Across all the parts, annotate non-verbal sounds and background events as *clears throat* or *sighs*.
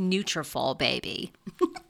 "Nutrafol, baby." *laughs*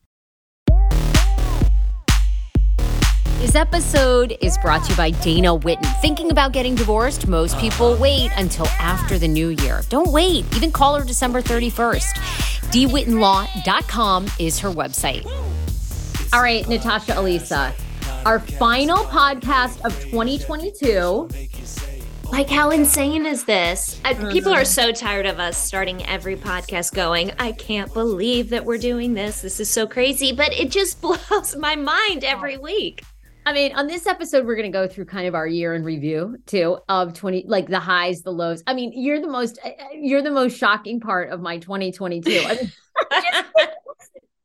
This episode is brought to you by Dana Whitten. Thinking about getting divorced? Most people wait until after the new year. Don't wait. Even call her December 31st. DWhittenLaw.com is her website. All right, Natasha Elisa, our final podcast of 2022. Like, how insane is this? I, people are mm-hmm. so tired of us starting every podcast going, I can't believe that we're doing this. This is so crazy, but it just *laughs* blows my mind every week. I mean, on this episode, we're going to go through kind of our year in review too of 20, like the highs, the lows. I mean, you're the most, uh, uh, you're the most shocking part of my 2022. I mean, *laughs*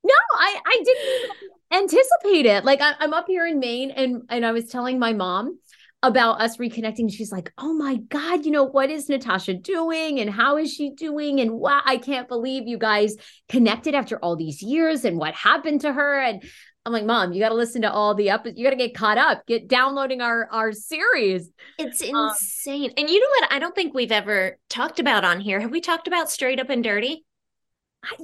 no, I, I didn't anticipate it. Like I, I'm up here in Maine and, and I was telling my mom about us reconnecting. She's like, oh my God, you know, what is Natasha doing? And how is she doing? And wow, I can't believe you guys connected after all these years and what happened to her. And I'm like, Mom, you got to listen to all the episodes. You got to get caught up. Get downloading our our series. It's um, insane. Um, and you know what? I don't think we've ever talked about on here. Have we talked about Straight Up and Dirty?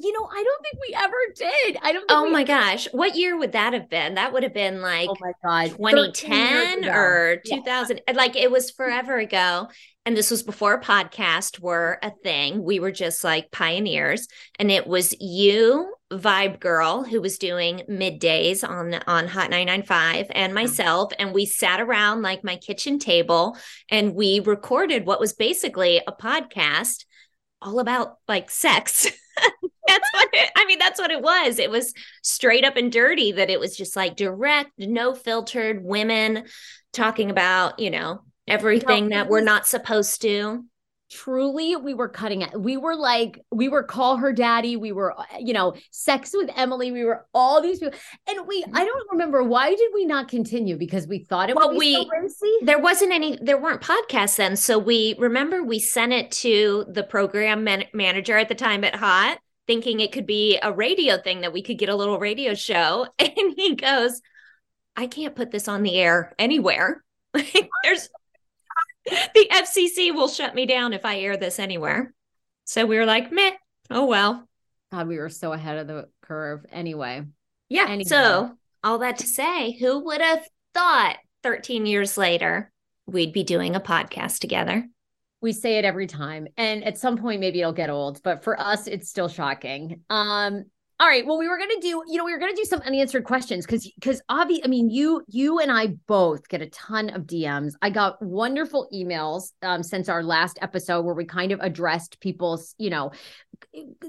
You know, I don't think we ever did. I don't. oh my gosh, what year would that have been? That would have been oh like, oh my god, 2010 or 2000. Yeah. Like it was mm-hmm. forever ago. And this was before podcasts were a thing. We were just like pioneers, and it was you, Vibe Girl, who was doing middays on on Hot 995, and mm-hmm. myself, and we sat around like my kitchen table, and we recorded what was basically a podcast all about like sex. *laughs* *laughs* that's what it, I mean. That's what it was. It was straight up and dirty. That it was just like direct, no filtered women talking about you know everything no, that we're not supposed to truly we were cutting it. We were like we were call her daddy. We were uh, you know sex with emily. We were all these people. And we i don't remember why did we not continue? Because we thought it well we so there wasn't any there weren't podcasts then. So we remember we sent it to the program man- manager at the time at hot thinking it could be a radio thing that we could get a little radio show. *laughs* And he goes i can't put this on the air anywhere. *laughs* There's *laughs* the FCC will shut me down if I air this anywhere. So we were like, meh, oh well. God, we were so ahead of the curve anyway. Yeah. Anyway. So all that to say, who would have thought 13 years later we'd be doing a podcast together? We say it every time. And at some point maybe it'll get old, but for us it's still shocking. Um all right. Well, we were gonna do, you know, we were gonna do some unanswered questions because because Avi, I mean, you you and I both get a ton of DMs. I got wonderful emails um, since our last episode where we kind of addressed people's, you know,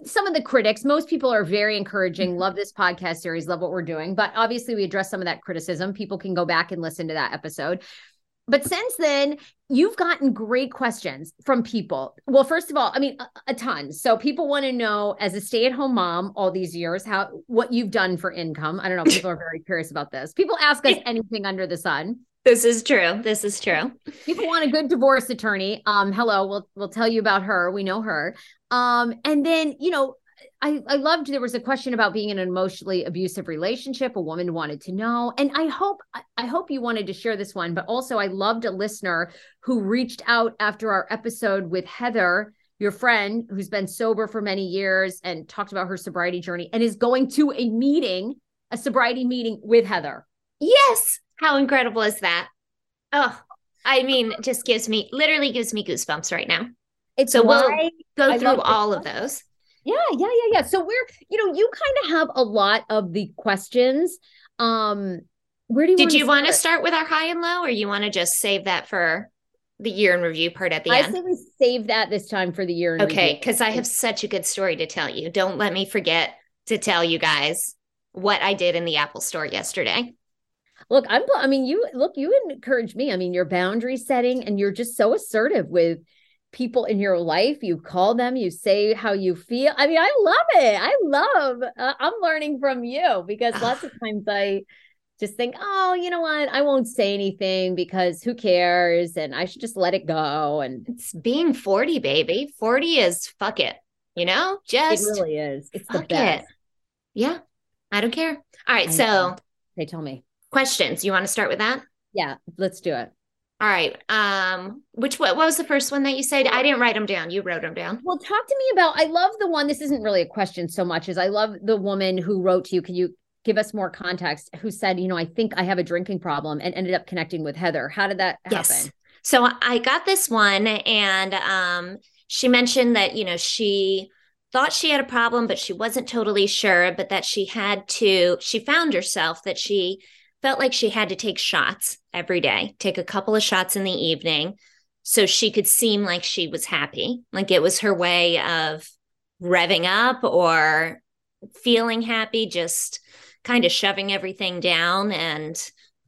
some of the critics. Most people are very encouraging, mm-hmm. love this podcast series, love what we're doing. But obviously, we address some of that criticism. People can go back and listen to that episode but since then you've gotten great questions from people. Well first of all i mean a, a ton. So people want to know as a stay-at-home mom all these years how what you've done for income. I don't know people are very curious about this. People ask us *laughs* anything under the sun. This is true. This is true. People want a good divorce attorney. Um hello we'll we'll tell you about her. We know her. Um and then you know I, I loved there was a question about being in an emotionally abusive relationship. A woman wanted to know. And I hope I hope you wanted to share this one, but also I loved a listener who reached out after our episode with Heather, your friend who's been sober for many years and talked about her sobriety journey and is going to a meeting, a sobriety meeting with Heather. Yes. How incredible is that? Oh, I mean, just gives me literally gives me goosebumps right now. It's so we'll go I through all of those. Yeah, yeah, yeah, yeah. So we're, you know, you kind of have a lot of the questions. Um, where do you did you want to start with our high and low, or you want to just save that for the year in review part at the I end? I say we save that this time for the year. okay, because I have such a good story to tell you. Don't let me forget to tell you guys what I did in the Apple Store yesterday. Look, I'm. I mean, you look. You encourage me. I mean, your boundary setting, and you're just so assertive with people in your life you call them you say how you feel. I mean i love it. I love uh, i'm learning from you because lots of *sighs* times i just think oh you know what? I won't say anything because who cares? And i should just let it go. And it's being 40 baby. 40 is fuck it you know? Just it really is. It's the best it. yeah. I don't care. All right so they tell me. questions. You want to start with that? Yeah let's do it all right. Um, which what, what was the first one that you said? I didn't write them down. You wrote them down. Well, talk to me about. I love the one. This isn't really a question so much as I love the woman who wrote to you. Can you give us more context? Who said, you know, I think I have a drinking problem, and ended up connecting with Heather. How did that happen? Yes. So I got this one, and um, she mentioned that you know she thought she had a problem, but she wasn't totally sure, but that she had to. She found herself that she felt like she had to take shots every day, take a couple of shots in the evening so she could seem like she was happy. Like it was her way of revving up or feeling happy, just kind of shoving everything down and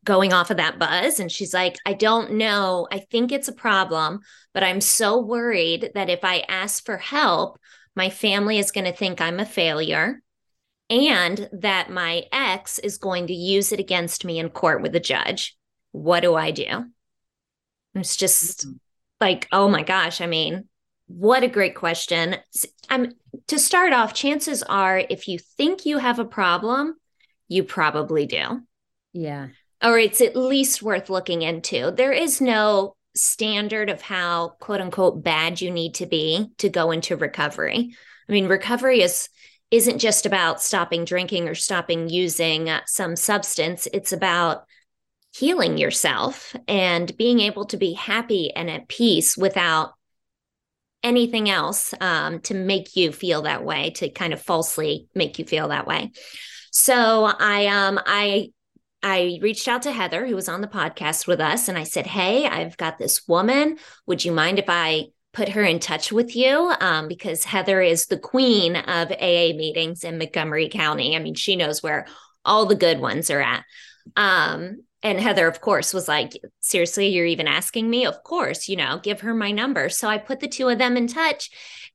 going off of that buzz. And she's like, I don't know. I think it's a problem, but I'm so worried that if I ask for help, my family is going to think I'm a failure and that my ex is going to use it against me in court with the judge. What do I do? It's just mm-hmm. like, oh my gosh. I mean, what a great question. I'm to start off, chances are if you think you have a problem, you probably do. Yeah. Or it's at least worth looking into. There is no standard of how quote unquote bad you need to be to go into recovery. I mean, recovery is isn't just about stopping drinking or stopping using some substance. It's about healing yourself and being able to be happy and at peace without anything else um, to make you feel that way, to kind of falsely make you feel that way. So I um I I reached out to Heather, who was on the podcast with us, and I said, Hey, I've got this woman. Would you mind if I put her in touch with you um, because Heather is the queen of AA meetings in Montgomery County. I mean, she knows where all the good ones are at. Um, and Heather, of course, was like, Seriously, you're even asking me? Of course, you know, give her my number. So I put the two of them in touch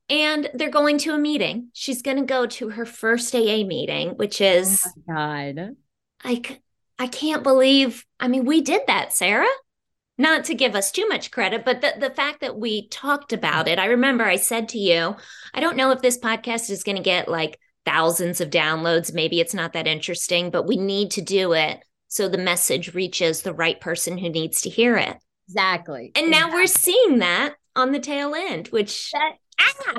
and they're going to a meeting. She's going to go to her first AA meeting, which is oh God. Like, I can't believe, I mean, we did that, Sarah not to give us too much credit, but the, the fact that we talked about it, I remember I said to you, I don't know if this podcast is going to get like thousands of downloads. Maybe it's not that interesting, but we need to do it so the message reaches the right person who needs to hear it. Exactly. And exactly. now we're seeing that on the tail end, which that, ah,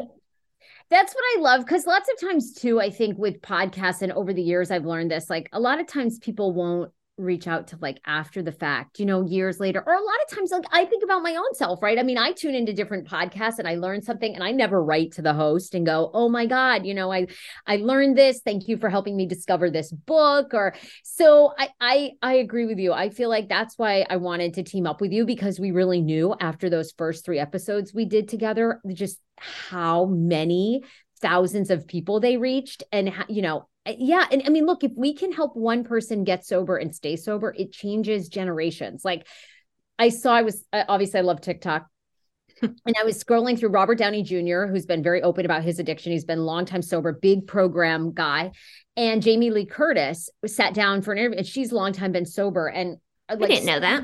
that's what I love because lots of times too, I think with podcasts and over the years I've learned this, like a lot of times people won't reach out to like after the fact, you know, years later. Or a lot of times, like I think about my own self, right? I mean, I tune into different podcasts and I learn something and I never write to the host and go, oh my God, you know, I I learned this. Thank you for helping me discover this book. Or so I I I agree with you. I feel like that's why I wanted to team up with you because we really knew after those first three episodes we did together just how many thousands of people they reached and you know uh, yeah and i mean look if we can help one person get sober and stay sober it changes generations like i saw i was obviously i love tiktok *laughs* and I was scrolling through Robert Downey Jr., who's been very open about his addiction. He's been a long time sober, big program guy. And Jamie Lee Curtis sat down for an interview, and she's long time been sober. And uh, like, I didn't know that.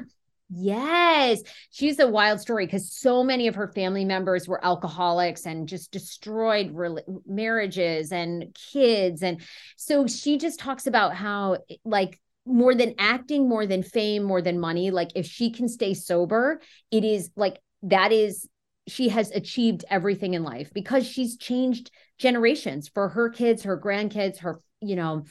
Yes, she's a wild story because so many of her family members were alcoholics and just destroyed re- marriages and kids. And so she just talks about how, like, more than acting, more than fame, more than money, like, if she can stay sober, it is like that is she has achieved everything in life because she's changed generations for her kids, her grandkids, her, you know,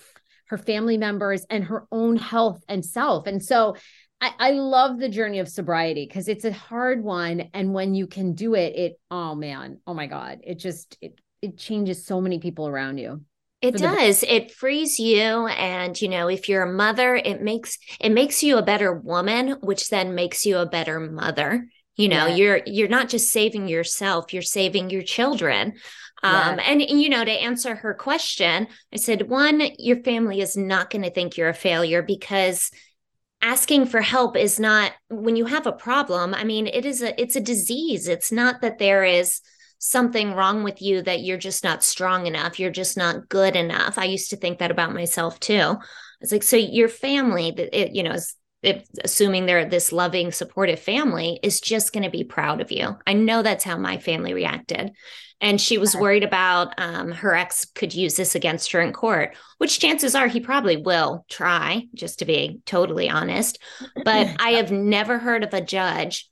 her family members, and her own health and self. And so, I, I love the journey of sobriety because it's a hard one. And when you can do it, it, oh man, oh my God, it just, it, it changes so many people around you. It does. The- it frees you. And, you know, if you're a mother, it makes, it makes you a better woman, which then makes you a better mother. You know, yeah. you're, you're not just saving yourself, you're saving your children. Um, and, and, you know, to answer her question, I said, one, your family is not going to think you're a failure because asking for help is not when you have a problem i mean it is a it's a disease. It's not that there is something wrong with you that you're just not strong enough you're just not good enough. I used to think that about myself too. It's like so your family that it you know if, assuming they're this loving supportive family is just going to be proud of you. I know that's how my family reacted. And she was worried about um, her ex could use this against her in court which chances are he probably will try just to be totally honest. But *clears throat* i have never heard of a judge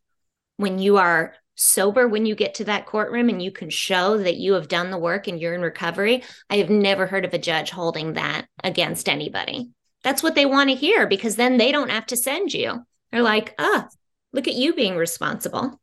when you are sober when you get to that courtroom and you can show that you have done the work and you're in recovery. I have never heard of a judge holding that against anybody that's what they want to hear because then they don't have to send you. They're like oh, look at you being responsible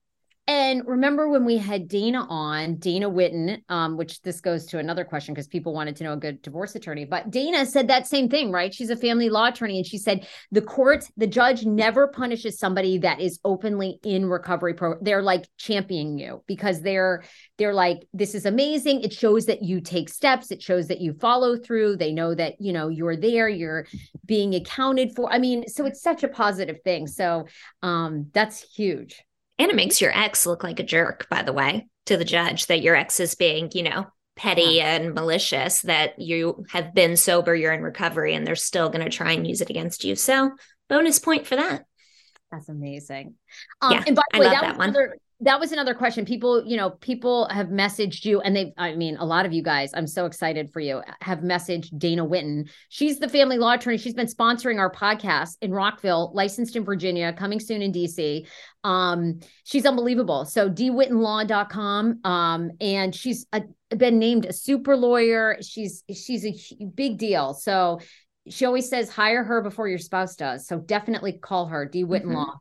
and remember when we had Dana on, Dana Whitten, um, which this goes to another question because people wanted to know a good divorce attorney. But Dana said that same thing, right? She's a family law attorney. And she said the court, the judge never punishes somebody that is openly in recovery pro. They're like championing you because they're they're like, this is amazing. It shows that you take steps, it shows that you follow through. They know that you know you're there, you're being accounted for. I mean, so it's such a positive thing. So um that's huge. And it makes your ex look like a jerk, by the way, to the judge that your ex is being, you know, petty yeah. and malicious, that you have been sober, you're in recovery, and they're still going to try and use it against you. So, bonus point for that. That's amazing. Um, yeah, and by the way, that, that one. Another, that was another question. People, you know, people have messaged you, and they, I mean, a lot of you guys, I'm so excited for you, have messaged Dana Whitten. She's the family law attorney. She's been sponsoring our podcast in Rockville, licensed in Virginia, coming soon in DC. Um, she's unbelievable. So dwhittenlaw.com. Um, and she's a, been named a super lawyer. She's she's a big deal. So she always says hire her before your spouse does. So definitely call her, D Whitten mm-hmm. Law.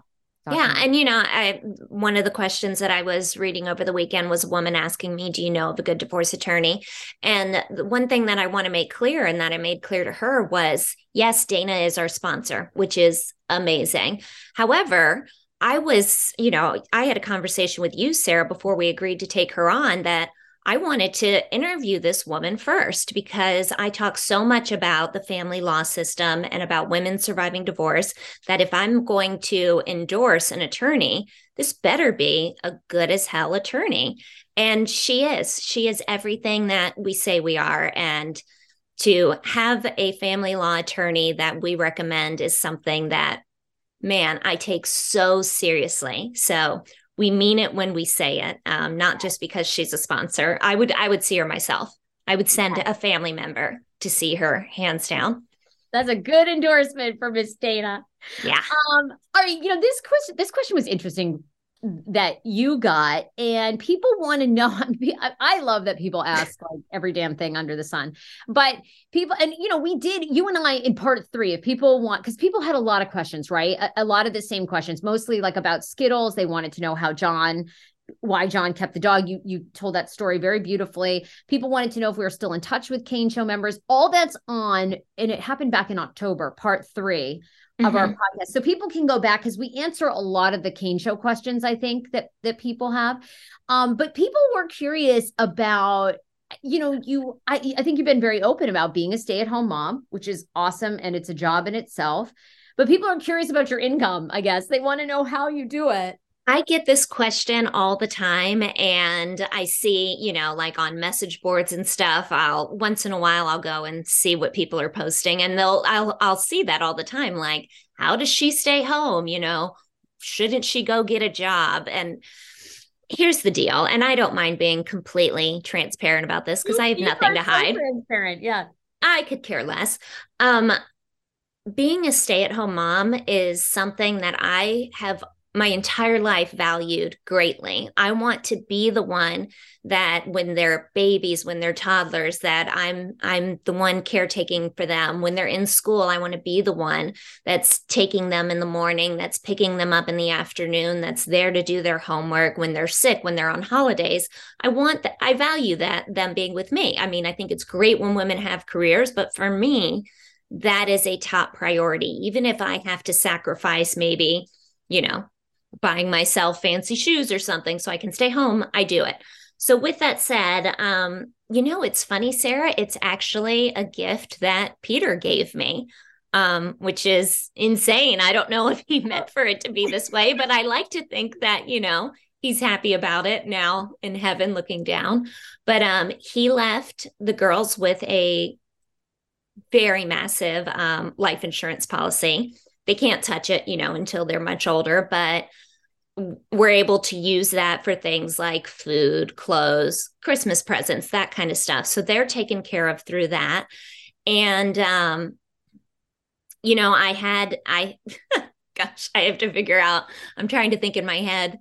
Yeah, and you know, I one of the questions that I was reading over the weekend was a woman asking me, "Do you know of a good divorce attorney?" And the one thing that I want to make clear, and that I made clear to her, was yes, Dana is our sponsor, which is amazing. However, I was, you know, I had a conversation with you, Sarah, before we agreed to take her on that I wanted to interview this woman first because I talk so much about the family law system and about women surviving divorce that if I'm going to endorse an attorney, this better be a good as hell attorney. And she is. She is everything that we say we are. And to have a family law attorney that we recommend is something that, man, I take so seriously. So we mean it when we say it, um, not just because she's a sponsor. I would I would see her myself. I would send a family member to see her, hands down. That's a good endorsement for Miss Dana. Yeah. Um, all right, you know, this question this question was interesting that you got and people want to know *laughs* i love that people *laughs* ask like every damn thing under the sun but people and you know we did you and i in part three if people want because people had a lot of questions right? A, a, lot of the same questions mostly like about skittles they wanted to know how john why john kept the dog you you told that story very beautifully. People wanted to know if we were still in touch with kane show members. All that's on and it happened back in october part three of mm-hmm. our podcast. So people can go back because we answer a lot of the Kane show questions, I think, that that people have. Um, but people were curious about you know you I, I think you've been very open about being a stay-at-home mom which is awesome and it's a job in itself but people are curious about your income i guess they want to know how you do it I get this question all the time and I see, you know, like on message boards and stuff, I'll once in a while I'll go and see what people are posting and they'll I'll I'll see that all the time like how does she stay home, you know? Shouldn't she go get a job? And here's the deal, and I don't mind being completely transparent about this because I have nothing to hide. Transparent, yeah. I could care less. Um being a stay-at-home mom is something that I have my entire life valued greatly. I want to be the one that when they're babies, when they're toddlers, that I'm I'm the one caretaking for them. When they're in school, I want to be the one that's taking them in the morning, that's picking them up in the afternoon, that's there to do their homework when they're sick, when they're on holidays. I want that I value that them being with me. I mean, I think it's great when women have careers, but for me, that is a top priority. Even if I have to sacrifice maybe, you know, buying myself fancy shoes or something so I can stay home, I do it. So, with that said, um, you know, it's funny, Sarah, it's actually a gift that Peter gave me, um, which is insane. I don't know *laughs* if he meant for it to be this way, but I like to think that, you know, he's happy about it now in heaven looking down. But um, he left the girls with a very massive um, life insurance policy they can't touch it, you know, until they're much older, but we're able to use that for things like food, clothes, Christmas presents, that kind of stuff. So they're taken care of through that. And um you know, I had I *laughs* gosh, I have to figure out. I'm trying to think in my head.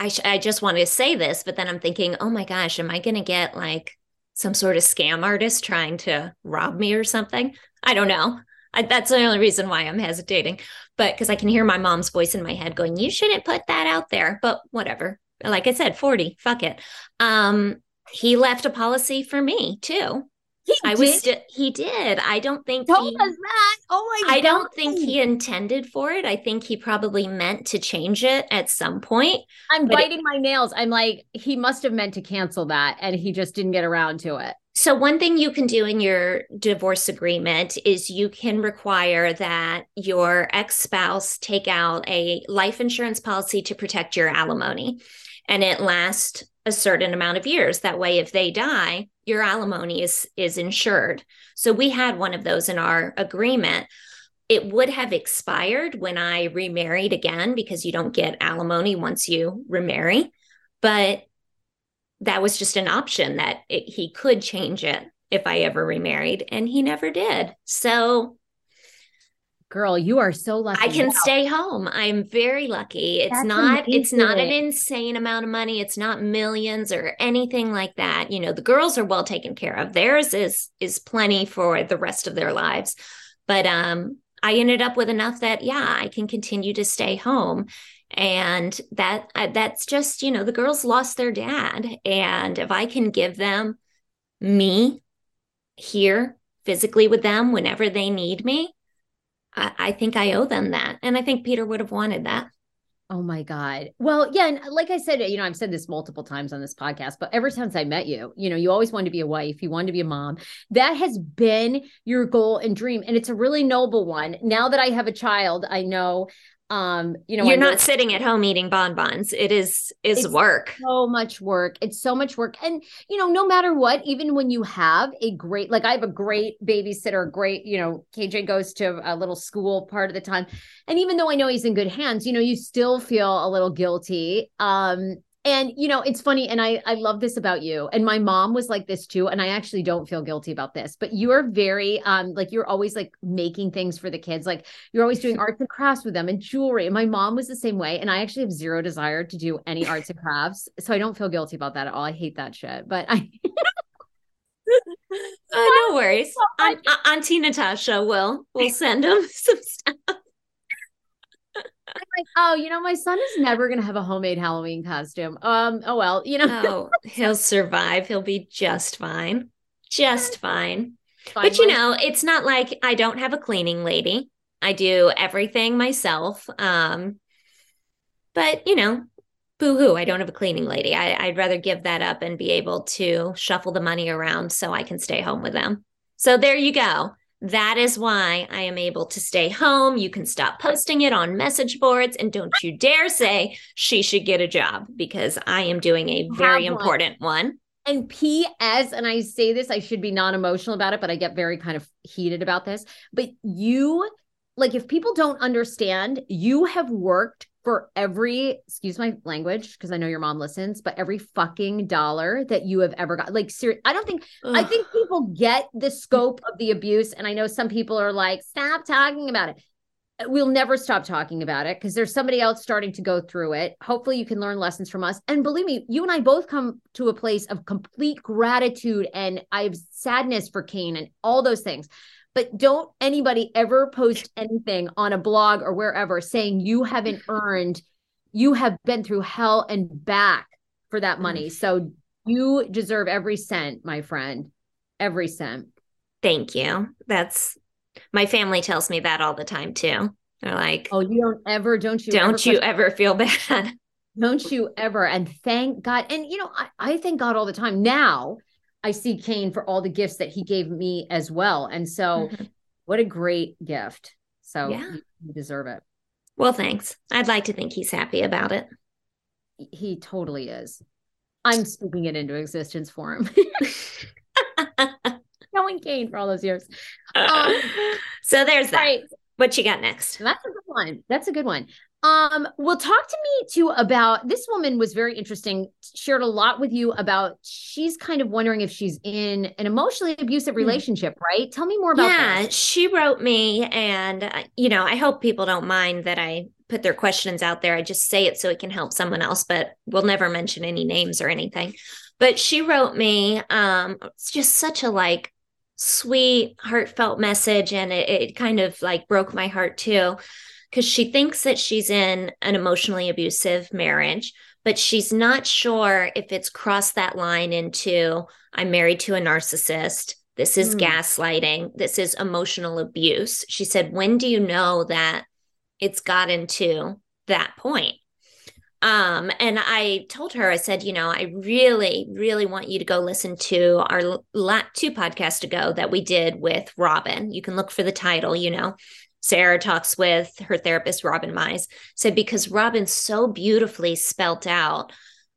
I sh- I just wanted to say this, but then I'm thinking, "Oh my gosh, am I going to get like some sort of scam artist trying to rob me or something?" I don't know. I, that's the only reason why I'm hesitating. But because I can hear my mom's voice in my head going, "You shouldn't put that out there." But whatever. Like I said, forty. Fuck it. Um, he left a policy for me too. He I did? was st- he did. I don't think told he, us that. Oh my! I God. don't think he intended for it. I think he probably meant to change it at some point. I'm biting it, my nails. I'm like, he must have meant to cancel that, and he just didn't get around to it. So, one thing you can do in your divorce agreement is you can require that your ex spouse take out a life insurance policy to protect your alimony. And it lasts a certain amount of years. That way, if they die, your alimony is, is insured. So, we had one of those in our agreement. It would have expired when I remarried again because you don't get alimony once you remarry. But that was just an option that it, he could change it if I ever remarried, and he never did. So, girl, you are so lucky. I can wow. stay home. I'm very lucky. It's That's not amazing. it's not an insane amount of money. It's not millions or anything like that. You know, the girls are well taken care of. Theirs is is plenty for the rest of their lives. But um I ended up with enough that yeah, I can continue to stay home and that uh, that's just you know the girls lost their dad and if i can give them me here physically with them whenever they need me I, I think i owe them that and i think peter would have wanted that Oh my God. Well, yeah. And like I said, you know, I've said this multiple times on this podcast, but ever since I met you, you know, you always wanted to be a wife, you wanted to be a mom. That has been your goal and dream. And it's a really noble one. Now that I have a child, I know um you know you're not sitting at home eating bonbons. It is is work. so much work. It's so much work. And you know no matter what even when you have a great like i have a great babysitter great you know kj goes to a little school part of the time. And even though i know he's in good hands you know you still feel a little guilty. Um and you know, it's funny, and I I love this about you. And my mom was like this too. And I actually don't feel guilty about this, but you're very um like you're always like making things for the kids. Like you're always doing arts and crafts with them and jewelry. And my mom was the same way. And I actually have zero desire to do any arts and crafts. So I don't feel guilty about that at all. I hate that shit. But I Oh, *laughs* no worries. *laughs* Aunt, Auntie Natasha will will send them *laughs* some stuff like, oh, you know, my son is never going to have a homemade Halloween costume. Um, oh well, you know, oh, *laughs* he'll survive. He'll be just fine, just fine. fine but you know, it's not like I don't have a cleaning lady. I do everything myself. Um, but you know, boo hoo, I don't have a cleaning lady. I, I'd rather give that up and be able to shuffle the money around so I can stay home with them. So there you go. That is why I am able to stay home. You can stop posting it on message boards and don't you dare say she should get a job because I am doing a very important one. And P.S. And I say this, I should be non emotional about it, but I get very kind of heated about this. But you, like, if people don't understand, you have worked for every excuse my language because I know your mom listens, but every fucking dollar that you have ever got, like, serious, I don't think Ugh. I think people get the scope of the abuse, and I know some people are like, stop talking about it. We'll never stop talking about it because there's somebody else starting to go through it. Hopefully, you can learn lessons from us. And believe me, you and I both come to a place of complete gratitude, and I have sadness for Kane and all those things but don't anybody ever post anything on a blog or wherever saying you haven't earned you have been through hell and back for that money. Mm. So you deserve every cent my friend every cent. Thank you. That's my family tells me that all the time too. They're like oh you don't ever don't you don't ever you ever feel bad. *laughs* Don't you ever. And thank god. And you know I, I thank god all the time. Now I see Kane for all the gifts that he gave me as well. And so, mm-hmm. what a great gift. So, yeah. you, deserve it. Well, thanks. I'd like to think he's happy about it. He totally is. I'm speaking it into existence for him. *laughs* Knowing Kane for all those years. *laughs* Um, so there's that. Right. What you got next? That's a good one. That's a good one. Um, well, talk to me too about this woman was very interesting, shared a lot with you about she's kind of wondering if she's in an emotionally abusive hmm. relationship, mm. right? Tell me more about that. yeah, this. she wrote me and uh, you know, I hope people don't mind that I put their questions out there. I just say it so it can help someone else, but we'll never mention any names or anything. But she wrote me um it's just such a like sweet, heartfelt message and it, it kind of like broke my heart too because she thinks that she's in an emotionally abusive marriage, but she's not sure if it's crossed that line into I'm married to a narcissist. This is mm. gaslighting. This is emotional abuse. She said, When do you know that it's gotten to that point? Um, and I told her, I said, you know, I really, really want you to go listen to our la- two podcasts ago that we did with Robin. You can look for the title, you know, Sarah talks with her therapist, Robin Mize, said, because Robin so beautifully spelt out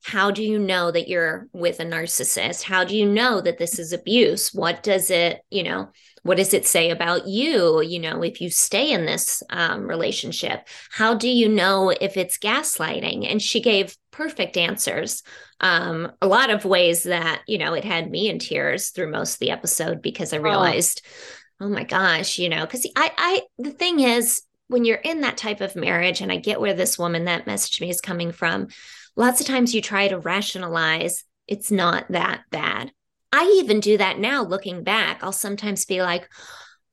how do you know that you're with a narcissist? How do you know that this is abuse? What does it, you know, what does it say about you, you know, if you stay in this um, relationship? How do you know if it's gaslighting? And she gave perfect answers. Um, a lot of ways that, you know, it had me in tears through most of the episode because I oh. realized. Oh oh my gosh, you know, because I, I, the thing is, when you're in that type of marriage, and I get where this woman that messaged me is coming from, lots of times you try to rationalize it's not that bad. I even do that now looking back. I'll sometimes be like,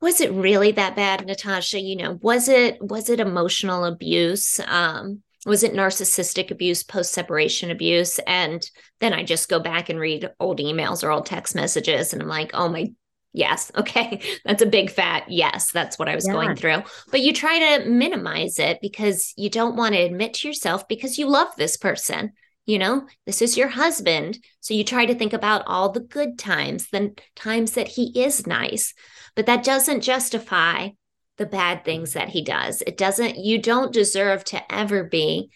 was it really that bad, Natasha? You know, was it was it emotional abuse? Um, was it narcissistic abuse, post separation abuse? And then I just go back and read old emails or old text messages, and I'm like, oh my Yes. *laughs* Okay. That's a big fat yes. That's what I was yeah. going through. But you try to minimize it because you don't want to admit to yourself because you love this person. You know, this is your husband. So you try to think about all the good times, the times that he is nice. But that doesn't justify the bad things that he does. It doesn't, you don't deserve to ever be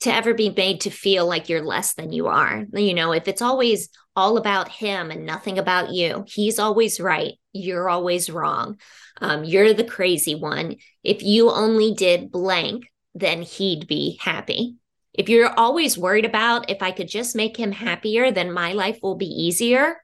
to ever be made to feel like you're less than you are. You know, if it's always all about him and nothing about you, he's always right. You're always wrong. Um, you're the crazy one. If you only did blank, then he'd be happy. If you're always worried about if I could just make him happier, then my life will be easier.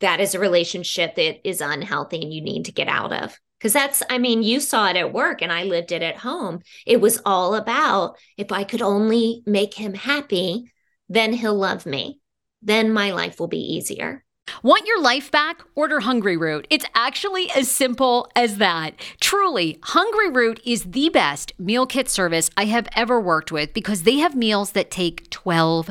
That is a relationship that is unhealthy and you need to get out of. Because that's, I mean, you saw it at work and I lived it at home. It was all about if I could only make him happy, then he'll love me. Then my life will be easier. Want your life back? Order Hungry Root. It's actually as simple as that. Truly, Hungry Root is the best meal kit service I have ever worked with because they have meals that take 12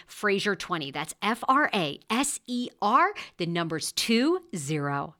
Fraser20. That's F R A S E R, the numbers two zero.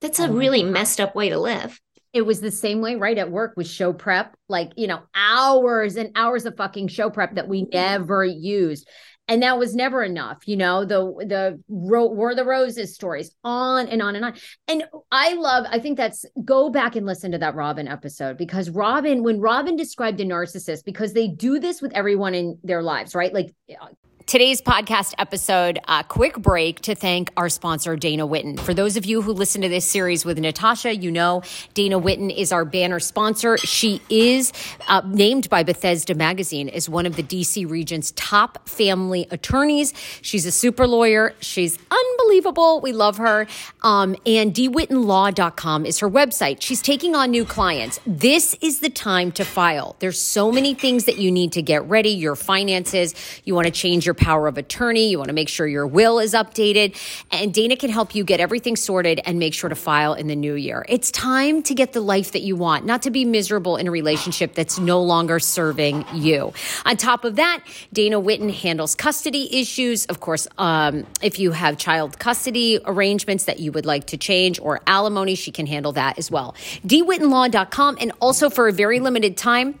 That's a oh really messed up way to live. It was the same way, right? At work with show prep, like, you know, hours and hours of fucking show prep that we mm-hmm. never used and that was never enough you know the the were the roses stories on and on and on. And i love i think that's go back and listen to that robin episode because robin when robin described a narcissist because they do this with everyone in their lives right? Like uh, Today's podcast episode, a quick break to thank our sponsor, Dana Whitten. For those of you who listen to this series with Natasha, you know Dana Whitten is our banner sponsor. She is uh, named by Bethesda Magazine as one of the DC region's top family attorneys. She's a super lawyer. She's unbelievable. We love her. Um, and dwhittenlaw.com is her website. She's taking on new clients. This is the time to file. There's so many things that you need to get ready, your finances. You want to change your power of attorney. You want to make sure your will is updated. And Dana can help you get everything sorted and make sure to file in the new year. It's time to get the life that you want, not to be miserable in a relationship that's no longer serving you. On top of that, Dana Whitten handles custody issues. Of course, um, if you have child custody arrangements that you would like to change or alimony, she can handle that as well. dwhittenlaw.com. And also for a very limited time,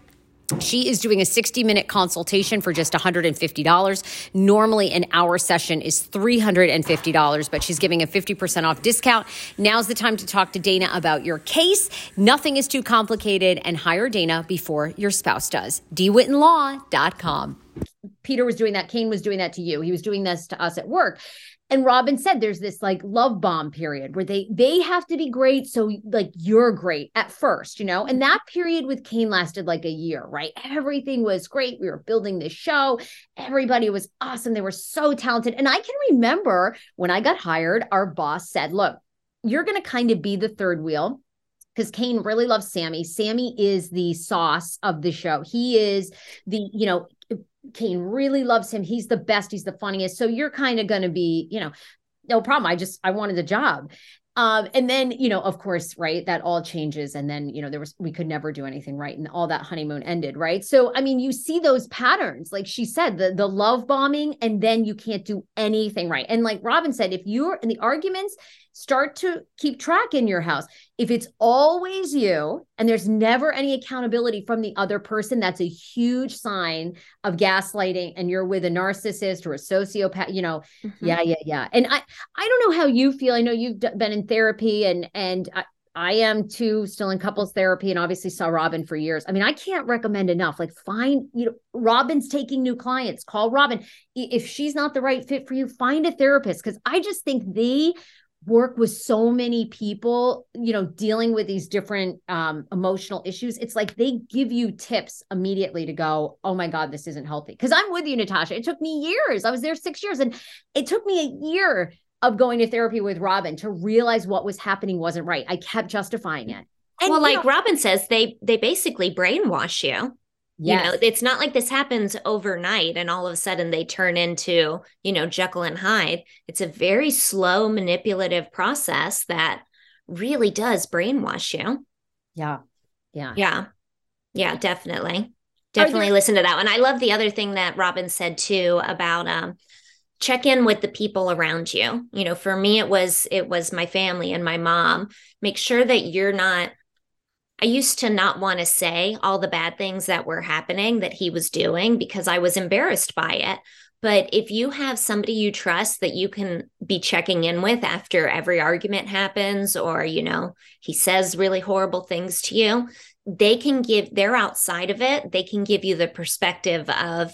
she is doing a 60 minute consultation for just $150. Normally, an hour session is $350, but she's giving a 50% off discount. Now's the time to talk to Dana about your case. Nothing is too complicated, and hire Dana before your spouse does. dwhittenlaw.com. Peter was doing that. Kane was doing that to you. He was doing this to us at work and robin said there's this like love bomb period where they they have to be great so like you're great at first you know and mm-hmm. that period with kane lasted like a year right everything was great we were building this show everybody was awesome they were so talented and i can remember when i got hired our boss said look you're going to kind of be the third wheel because Kane really loves Sammy. Sammy is the sauce of the show. He is the, you know, Kane really loves him. He's the best. He's the funniest. So you're kind of going to be, you know, no problem. I just, I wanted a job. Um, and then, you know, of course, right, that all changes. And then, you know, there was, we could never do anything right. And all that honeymoon ended, right? So, I mean, you see those patterns, like she said, the, the love bombing, and then you can't do anything right. And like Robin said, if you're in the arguments, start to keep track in your house. If it's always you and there's never any accountability from the other person, that's a huge sign of gaslighting and you're with a narcissist or a sociopath, you know. Mm-hmm. Yeah, yeah, yeah. And I I don't know how you feel. I know you've been in therapy and and I, I am too, still in couples therapy, and obviously saw Robin for years. I mean, I can't recommend enough. Like, find, you know, Robin's taking new clients. Call Robin. If she's not the right fit for you, find a therapist because I just think they work with so many people you know dealing with these different um, emotional issues it's like they give you tips immediately to go oh my god this isn't healthy. Because i'm with you natasha. It took me years. I was there six years and it took me a year of going to therapy with robin to realize what was happening wasn't right. I kept justifying it. And, well like know, robin says they they basically brainwash you Yes. You know, it's not like this happens overnight and all of a sudden they turn into, you know, Jekyll and Hyde. It's a very slow manipulative process that really does brainwash you. Yeah. Yeah. Yeah. Yeah, definitely. Definitely there- listen to that one. I love the other thing that Robin said too about um check in with the people around you. You know, for me it was it was my family and my mom. Make sure that you're not I used to not want to say all the bad things that were happening that he was doing because I was embarrassed by it. But if you have somebody you trust that you can be checking in with after every argument happens, or, you know, he says really horrible things to you, they can give, they're outside of it. They can give you the perspective of,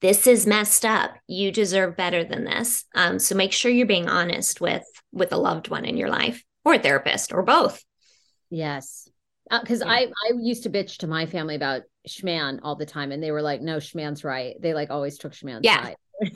this is messed up. You deserve better than this. Um, so make sure you're being honest with with a loved one in your life or a therapist or both. Yes because uh, yeah. I I used to bitch to my family about Schman all the time, and they were like, "No, Schman's right." They like always took Schman's yeah. side. *laughs*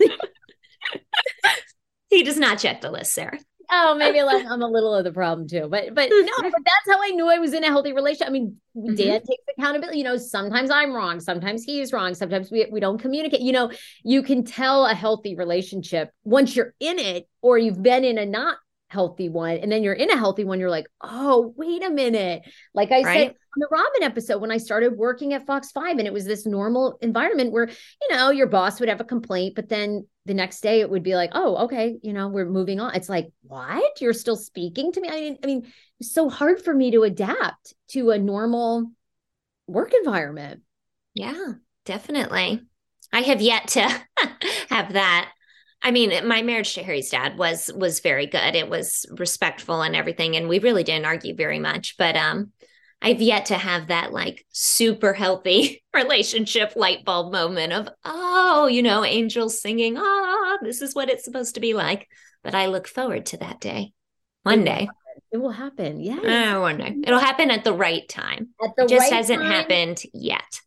he does not check the list, Sarah. Oh, maybe like I'm a little of the problem too, but but no, *laughs* but that's how I knew I was in a healthy relationship. I mean, mm-hmm. Dad takes accountability. You know, sometimes I'm wrong, sometimes he's wrong, sometimes we we don't communicate. You know, you can tell a healthy relationship once you're in it, or you've been in a not healthy one and then you're in a healthy one you're like oh wait a minute. Like i right? said on the robin episode when i started working at fox 5 and it was this normal environment where you know your boss would have a complaint but then the next day it would be like oh okay you know we're moving on. It's like what? You're still speaking to me? I mean i mean it's so hard for me to adapt to a normal work environment. Yeah definitely. I have yet to *laughs* have that I mean, my marriage to Harry's dad was was very good. It was respectful and everything, and we really didn't argue very much. But um, I've yet to have that like super healthy *laughs* relationship light bulb moment of oh, you know, angels singing, ah, this is what it's supposed to be like. But I look forward to that day. One day. It will happen. Yeah. Uh, one day. It'll happen at the right time. At the it just right hasn't time. happened yet.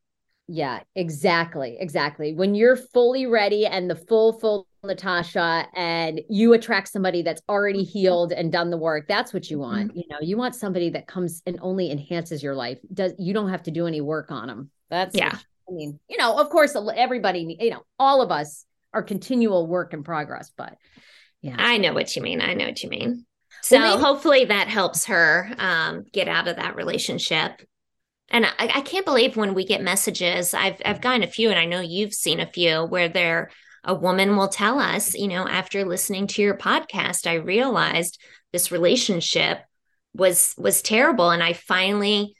Yeah, exactly. Exactly. When you're fully ready and the full, full Natasha and you attract somebody that's already healed and done the work, that's what you want. Mm-hmm. You know, you want somebody that comes and only enhances your life. Does you don't have to do any work on them. That's yeah. I mean, you know, of course, everybody, you know, all of us are continual work in progress, but yeah. I know what you mean. I know what you mean. So well, maybe- hopefully that helps her um, get out of that relationship and I, I, can't believe when we get messages i've i've gotten a few and i know you've seen a few where they're a woman will tell us you know after listening to your podcast i realized this relationship was was terrible and i finally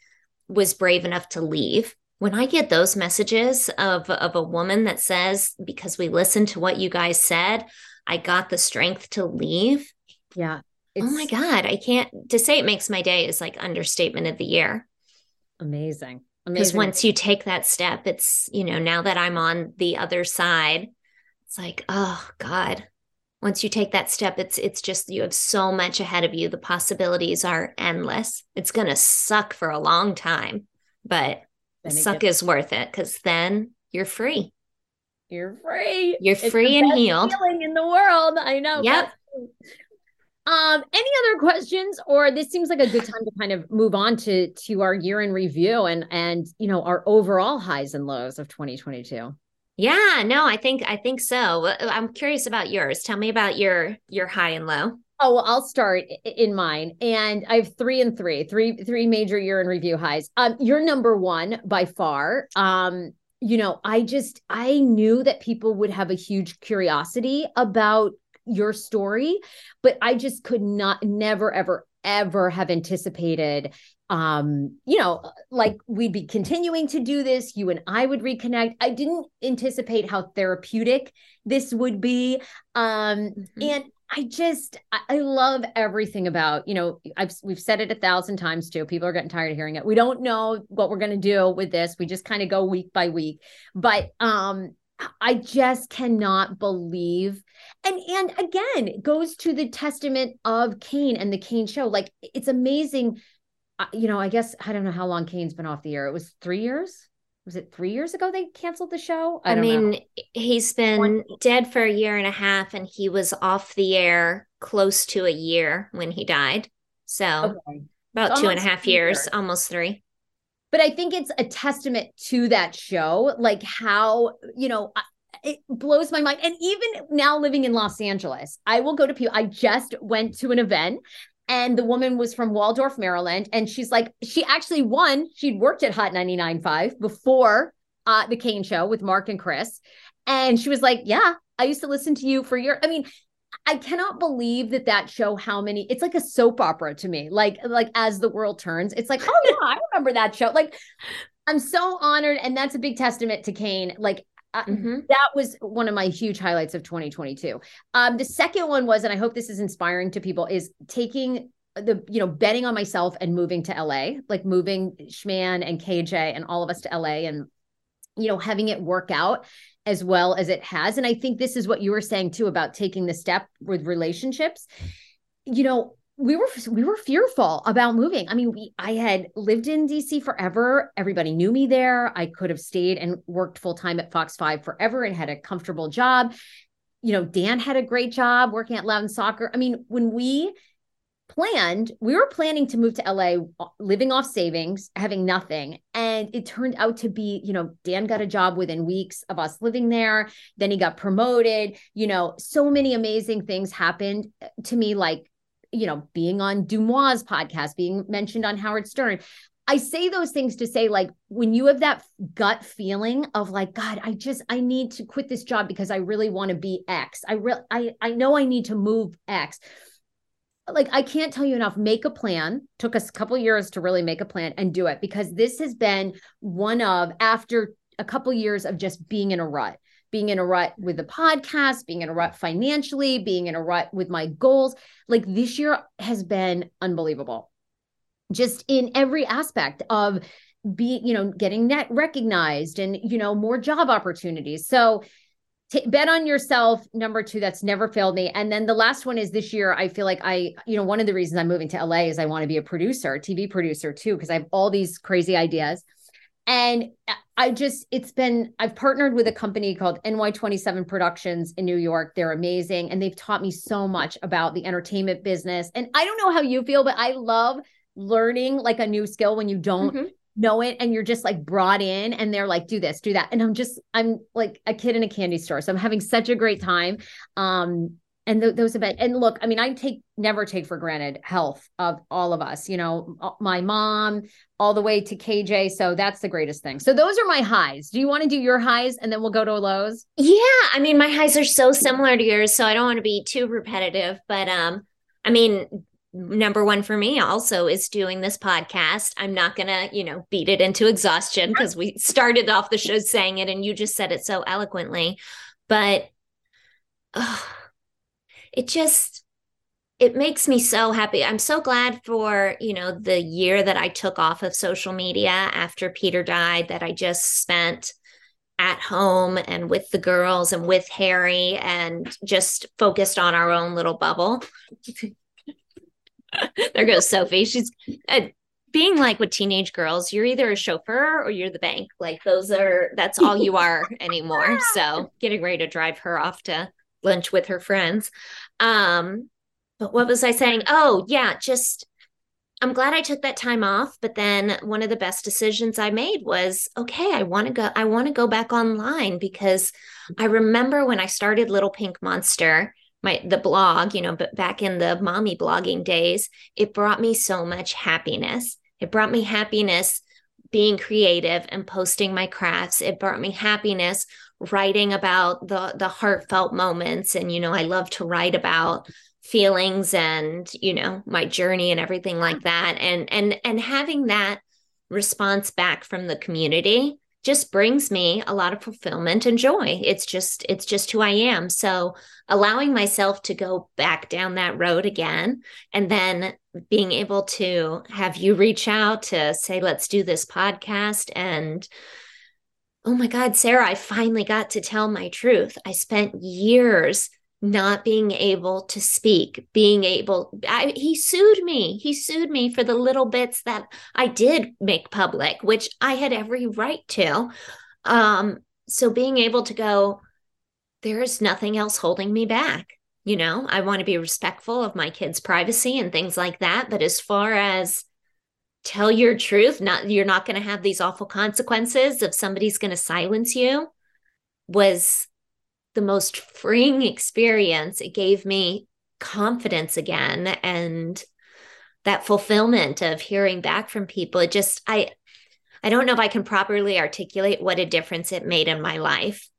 was brave enough to leave. When i get those messages of of a woman that says because we listened to what you guys said i got the strength to leave yeah. oh my god i can't to say it makes my day is like understatement of the year. Amazing. Because once you take that step, it's, you know, now that I'm on the other side, it's like, oh God. Once you take that step, it's it's just you have so much ahead of you. The possibilities are endless. It's gonna suck for a long time, but suck gets- is worth it because then you're free. You're free. You're it's free and healed. Feeling in the world. I know. Yep. Um, any other questions, or this seems like a good time to kind of move on to to our year in review and and you know our overall highs and lows of 2022. Yeah, no, I think I think so. Uh, I'm curious about yours. Tell me about your your high and low. Oh, well, I'll start in mine. And I have three and three, three, three major year in review highs. Um, you're number one by far. Um, you know, I just I knew that people would have a huge curiosity about your story but i just could not never ever ever have anticipated um you know like we'd be continuing to do this you and i would reconnect i didn't anticipate how therapeutic this would be um mm-hmm. and I just I love everything about you know I've we've said it a thousand times too. People are getting tired of hearing it. We don't know what we're going to do with this. We just kind of go week by week. But um I just cannot believe. And and again, it goes to the testament of Kane and the Kane show. Like it's amazing. You know, I guess I don't know how long Kane's been off the air. It was 3 years. Was it 3 years ago they canceled the show? I, I mean, know. he's been One. dead for a year and a half and he was off the air close to a year when he died. So okay. about two and a half years, years, almost three but I think it's a testament to that show, like how, you know, it blows my mind. And even now living in Los Angeles, I will go to people. I just went to an event and the woman was from Waldorf, Maryland. And she's like, she actually won. She'd worked at Hot 99.5 before uh, the Kane show with Mark and Chris. And she was like, Yeah, I used to listen to you for your, I mean, I cannot believe that that show how many it's like a soap opera to me like like as the world turns it's like oh yeah I remember that show like I'm so honored and that's a big testament to Kane like mm-hmm. that was one of my huge highlights of 2022 um the second one was and I hope this is inspiring to people is taking the you know betting on myself and moving to LA like moving Schman and KJ and all of us to LA and you know having it work out as well as it has. And I think this is what you were saying too about taking the step with relationships. You know, we were we were fearful about moving. I mean, we I had lived in DC forever. Everybody knew me there. I could have stayed and worked full time at Fox 5 forever and had a comfortable job. You know, Dan had a great job working at Loud Soccer. I mean, when we planned, we were planning to move to LA, living off savings, having nothing. And it turned out to be, you know, Dan got a job within weeks of us living there. Then he got promoted. You know, so many amazing things happened uh, to me, like, you know, being on DeuxMoi's podcast, being mentioned on Howard Stern. I say those things to say, like, when you have that gut feeling of like, God, I just I need to quit this job because I really want to be X. I real I I know I need to move X like I can't tell you enough. Make a plan. Took us a couple years to really make a plan and do it because this has been one of after a couple years of just being in a rut, being in a rut with the podcast, being in a rut financially, being in a rut with my goals. Like this year has been unbelievable. Just in every aspect of being, you know, getting net recognized and, you know, more job opportunities. So T- bet on yourself number two that's never failed me and then the last one is this year i feel like i you know one of the reasons i'm moving to la is i want to be a producer tv producer too because i have all these crazy ideas and uh, i just it's been i've partnered with a company called ny27 productions in new york. They're amazing and they've taught me so much about the entertainment business. And i don't know how you feel but i love learning like a new skill when you don't mm-hmm. know it and you're just like brought in and they're like do this do that. And i'm just i'm like a kid in a candy store so i'm having such a great time. Um and th- those events and look i mean i take never take for granted health of all of us you know my mom all the way to kj so that's the greatest thing so those are my highs do you want to do your highs and then we'll go to lows yeah i mean my highs are so similar to yours so i don't want to be too repetitive but um i mean number one for me also is doing this podcast. I'm not going to, you know, beat it into exhaustion because we started off the show saying it and you just said it so eloquently. But it just, it makes me so happy. I'm so glad for, you know, the year that I took off of social media after Peter died that I just spent at home and with the girls and with Harry and just focused on our own little bubble. *laughs* there goes Sophie. She's uh, being like with teenage girls, you're either a chauffeur or you're the bank. Like those are that's all you are anymore. *laughs* So getting ready to drive her off to lunch with her friends. Um, but what was I saying? Oh, yeah, just I'm glad I took that time off, but then one of the best decisions I made was okay, I want to go I want to go back online because I remember when I started Little Pink Monster, my the blog, you know, but back in the mommy blogging days, it brought me so much happiness. It brought me happiness being creative and posting my crafts. It brought me happiness writing about the the heartfelt moments and you know, I love to write about feelings and, you know, my journey and everything like that and and and having that response back from the community just brings me a lot of fulfillment and joy. It's just it's just who I am. So allowing myself to go back down that road again and then being able to have you reach out to say let's do this podcast and oh my god, Sarah, I finally got to tell my truth. I spent years not being able to speak, being able, I, he sued me. He sued me for the little bits that I did make public, which I had every right to. Um, so being able to go, there is nothing else holding me back. You know, I want to be respectful of my kids' privacy and things like that. But as far as tell your truth, not you're not going to have these awful consequences if somebody's going to silence you, was the most freeing experience. It gave me confidence again and that fulfillment of hearing back from people. It just I I don't know if I can properly articulate what a difference it made in my life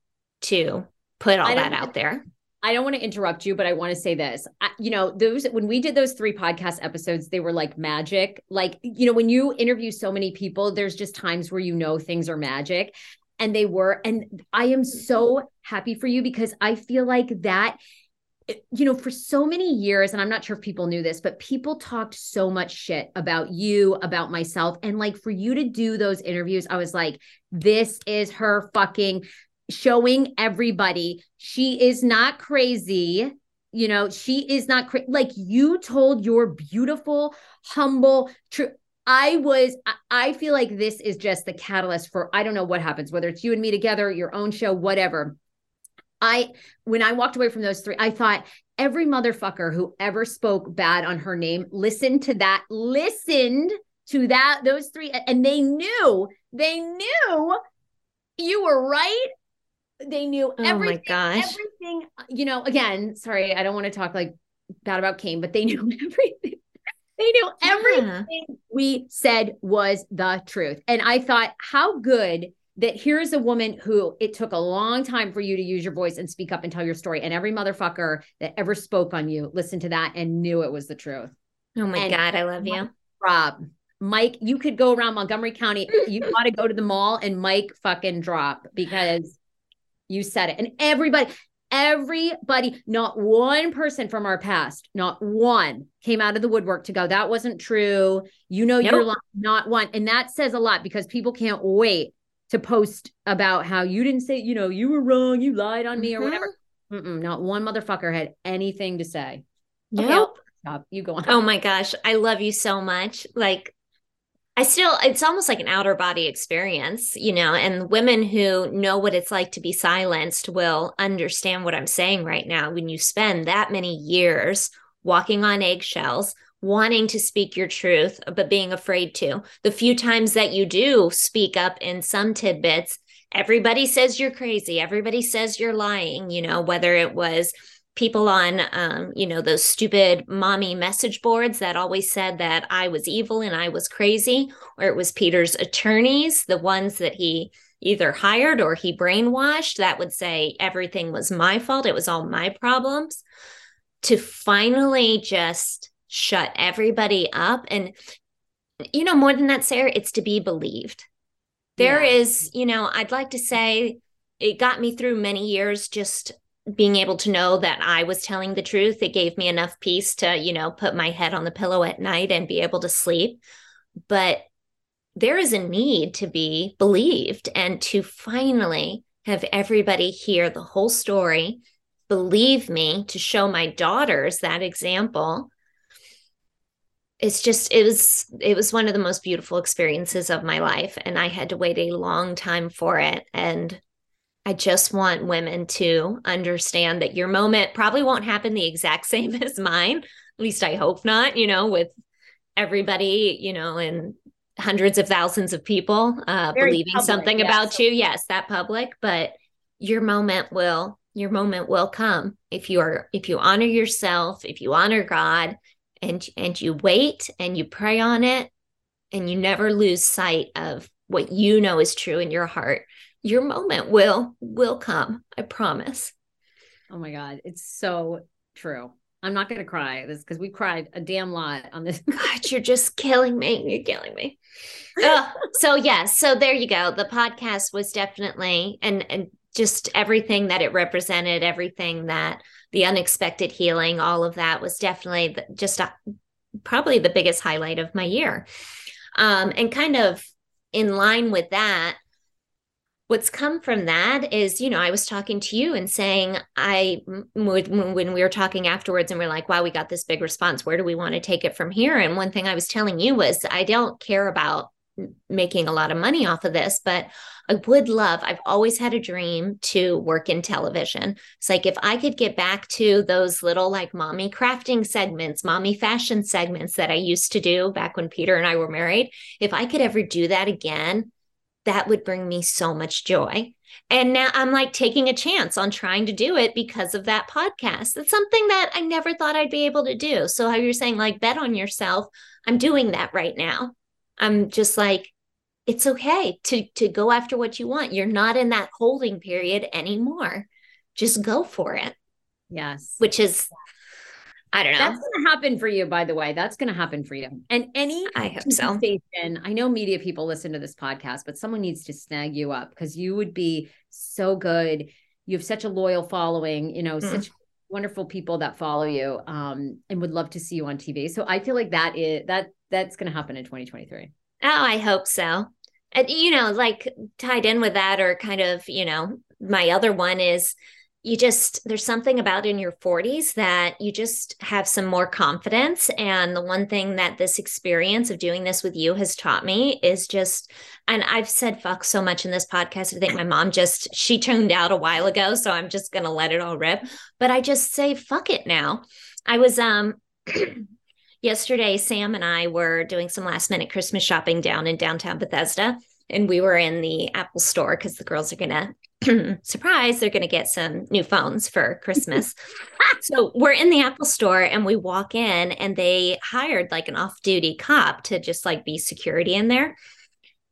to put all that out there. I don't want to interrupt you, but I want to say this. I, you know, those when we did those three podcast episodes, they were like magic. Like, you know, when you interview so many people, there's just times where you know things are magic. And they were. And I am so happy for you because I feel like that eh, you know, for so many years, and I'm not sure if people knew this, but people talked so much shit about you, about myself. And like for you to do those interviews, I was like, this is her fucking showing everybody she is not crazy. You know, she is not crazy. Like you told your beautiful, humble, true. I was, I feel like this is just the catalyst for, I don't know what happens, whether it's you and me together, your own show, whatever I when I walked away from those three, I thought every motherfucker who ever spoke bad on her name listened to that, listened to that, those three, and they knew, they knew you were right. They knew oh everything. Everything, uh, you know, again, sorry, I don't want to talk like bad about Kane, but they *laughs* knew everything. They knew everything yeah. we said was the truth. And I thought, how good that here's a woman who it took a long time for you to use your voice and speak up and tell your story. And every motherfucker that ever spoke on you listened to that and knew it was the truth. Oh my and God, I love you. Rob, Mike, you could go around Montgomery County. You *laughs* got to go to the mall and Mike fucking drop because you said it. And everybody, everybody, not one person from our past, not one came out of the woodwork to go, that wasn't true. You know, nope. you're not one. And that says a lot because people can't wait to post about how you didn't say, you know, you were wrong, you lied on me mm-hmm. or whatever. Mm-mm, not one motherfucker had anything to say. Yep. stop. You go on. Oh my gosh. I love you so much. Like, I still, it's almost like an outer body experience, you know, and women who know what it's like to be silenced will understand what I'm saying right now. When you spend that many years walking on eggshells, wanting to speak your truth, but being afraid to. The few times that you do speak up in some tidbits, everybody says you're crazy. Everybody says you're lying, you know, whether it was people on um, you know those stupid mommy message boards that always said that i was evil and i was crazy or it was peter's attorneys the ones that he either hired or he brainwashed that would say everything was my fault it was all my problems to finally just shut everybody up. And, you know, more than that, Sarah, it's to be believed. There yeah. is, you know, I'd like to say it got me through many years just being able to know that I was telling the truth. It gave me enough peace to, you know, put my head on the pillow at night and be able to sleep. But there is a need to be believed and to finally have everybody hear the whole story, believe me, to show my daughters that example it's just it was it was one of the most beautiful experiences of my life and i had to wait a long time for it and i just want women to understand that your moment probably won't happen the exact *laughs* same as mine. At least i hope not you know with everybody you know and hundreds of thousands of people uh Very believing public, something about you. Yes that public. But your moment will your moment will come if you are if you honor yourself if you honor god and and you wait and you pray on it and you never lose sight of what you know is true in your heart your moment will will come i promise. Oh my god it's so true. I'm not going to cry this because we cried a damn lot on this. *laughs* God you're just killing me you're killing me. *laughs* Oh, so yes yeah, so there you go. The podcast was definitely and and just everything that it represented everything that the unexpected healing, all of that was definitely just a, probably the biggest highlight of my year. Um, and kind of in line with that, what's come from that is, you know, I was talking to you and saying, I, when we were talking afterwards and we are like, wow, we got this big response. Where do we want to take it from here? And one thing I was telling you was, I don't care about making a lot of money off of this, but I would love, I've always had a dream to work in television. It's like if I could get back to those little like mommy crafting segments, mommy fashion segments that I used to do back when Peter and I were married, if I could ever do that again, that would bring me so much joy. And now I'm like taking a chance on trying to do it because of that podcast. It's something that I never thought I'd be able to do. So, how you're saying, like, bet on yourself, I'm doing that right now. I'm just like, it's okay to to go after what you want. You're not in that holding period anymore. Just go for it. Yes. Which is I don't know. That's going to happen for you, by the way. That's going to happen for you. And any I hope so. Station, I know media people listen to this podcast, but someone needs to snag you up because you would be so good. You have such a loyal following, you know, mm. such wonderful people that follow you um, and would love to see you on TV. So I feel like that is that that's going to happen in 2023. Oh, I hope so. And you know, like tied in with that or kind of, you know, my other one is you just there's something about in your 40s that you just have some more confidence. And the one thing that this experience of doing this with you has taught me is just and I've said fuck so much in this podcast. I think my mom just she tuned out a while ago so I'm just going to let it all rip. But I just say fuck it now. I was um *clears throat* yesterday Sam and I were doing some last minute Christmas shopping down in downtown Bethesda and we were in the Apple store because the girls are going to *clears throat* surprise, they're going to get some new phones for Christmas. *laughs* so we're in the Apple store and we walk in and they hired like an off duty cop to just like be security in there.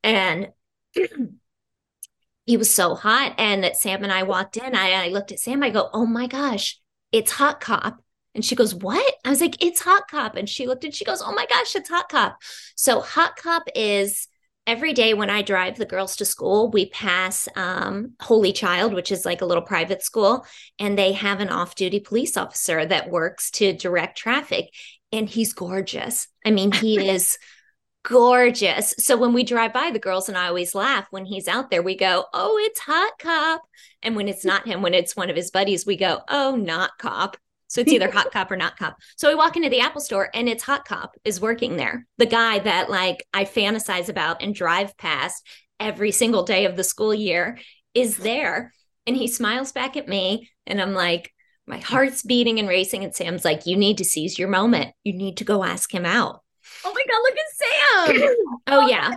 And *clears throat* he was so hot. And that Sam and I walked in, I, I looked at Sam, I go, Oh my gosh, it's Hot Cop. And she goes, What? I was like, It's Hot Cop. And she looked and she goes, Oh my gosh, it's Hot Cop. So Hot Cop is every day when I drive the girls to school, we pass um, Holy Child, which is like a little private school, and they have an off duty police officer that works to direct traffic. And he's gorgeous. I mean, he *laughs* is gorgeous. So when we drive by, the girls and I always laugh when he's out there. We go, Oh, it's hot cop. And when it's not him, when it's one of his buddies, we go, Oh, not cop. So it's either hot cop or not cop. So we walk into the Apple store and it's hot cop is working there. The guy that like I fantasize about and drive past every single day of the school year is there. And he smiles back at me. And I'm like, my heart's beating and racing. And Sam's like, you need to seize your moment. You need to go ask him out. Oh my God, look at Sam. oh, yeah.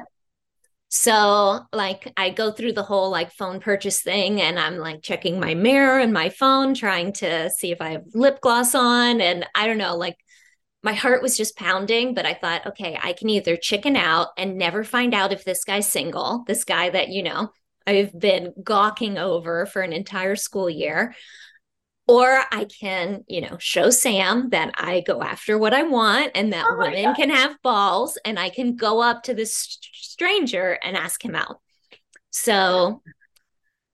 So, like, I go through the whole like phone purchase thing and I'm like checking my mirror and my phone, trying to see if I have lip gloss on. And I don't know, like, my heart was just pounding, but I thought, okay, I can either chicken out and never find out if this guy's single, this guy that, you know, I've been gawking over for an entire school year. Or I can, you know, show Sam that I go after what I want and that oh women God. can have balls and I can go up to this stranger and ask him out. So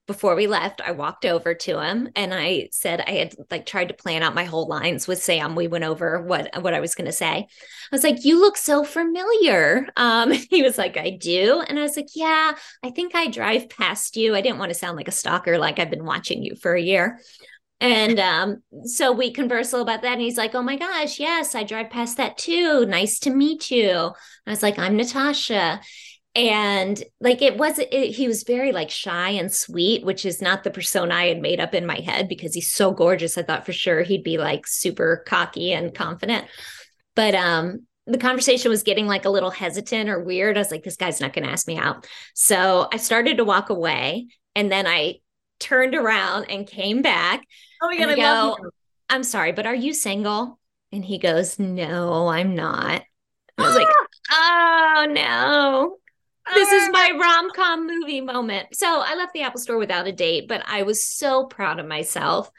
before we left, I walked over to him and I said I had like tried to plan out my whole lines with Sam. We went over what what I was going to say. I was like, "You look so familiar." Um, *laughs* he was like, "I do," and I was like, "Yeah, I think I drive past you." I didn't want to sound like a stalker, like I've been watching you for a year. And um, so we converse a little about that. And he's like, Oh my gosh, yes, I drive past that too. Nice to meet you. I was like, I'm Natasha and like it was it, he was very like shy and sweet which is not the persona i had made up in my head because he's so gorgeous i thought for sure he'd be like super cocky and confident but um the conversation was getting like a little hesitant or weird i was like this guy's not going to ask me out so i started to walk away and then i turned around and came back oh my god i, go, i'm sorry but are you single and he goes no i'm not I was like, *gasps* oh no this is my uh. rom-com movie moment. So I left the Apple store without a date, but I was so proud of myself.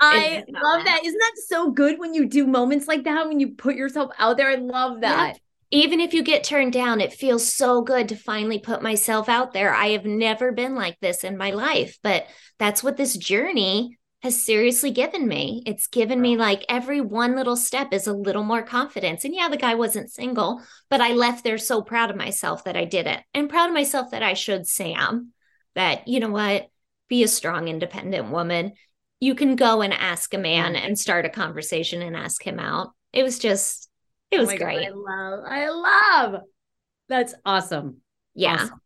I love that. Isn't that so good when you do moments like that when you put yourself out there? I love that. Even if you get turned down, it feels so good to finally put myself out there. I have never been like this in my life, but that's what this journey has seriously given me. It's given me like every one little step is a little more confidence. And yeah, the guy wasn't single, but I left there so proud of myself that I did it and proud of myself that I showed Sam that, you know what, be a strong, independent woman. You can go and ask a man mm-hmm. and start a conversation and ask him out. It was just, it was oh great. God, I love, I love. That's awesome. Yeah. Awesome.